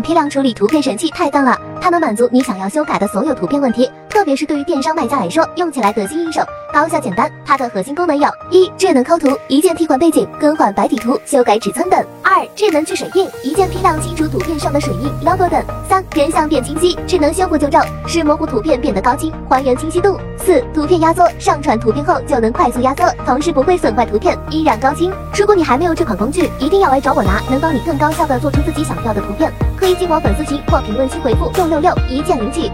批量处理图片神器太赞了，它能满足你想要修改的所有图片问题，特别是对于电商卖家来说，用起来得心应手，高效简单。它的核心功能有：一、智能抠图，一键替换背景、更换白底图、修改尺寸等；二、智能去水印，一键批量清除图片上的水印、logo 等；三、人像变清晰，智能修复旧照，使模糊图片变得高清，还原清晰度；四、图片压缩，上传图片后就能快速压缩，同时不会损坏图片，依然高清。如果你还没有这款工具，一定要来找我拿，能帮你更高效的做出自己想要的图片。可以进我粉丝群或评论区回复六六六，一键领取。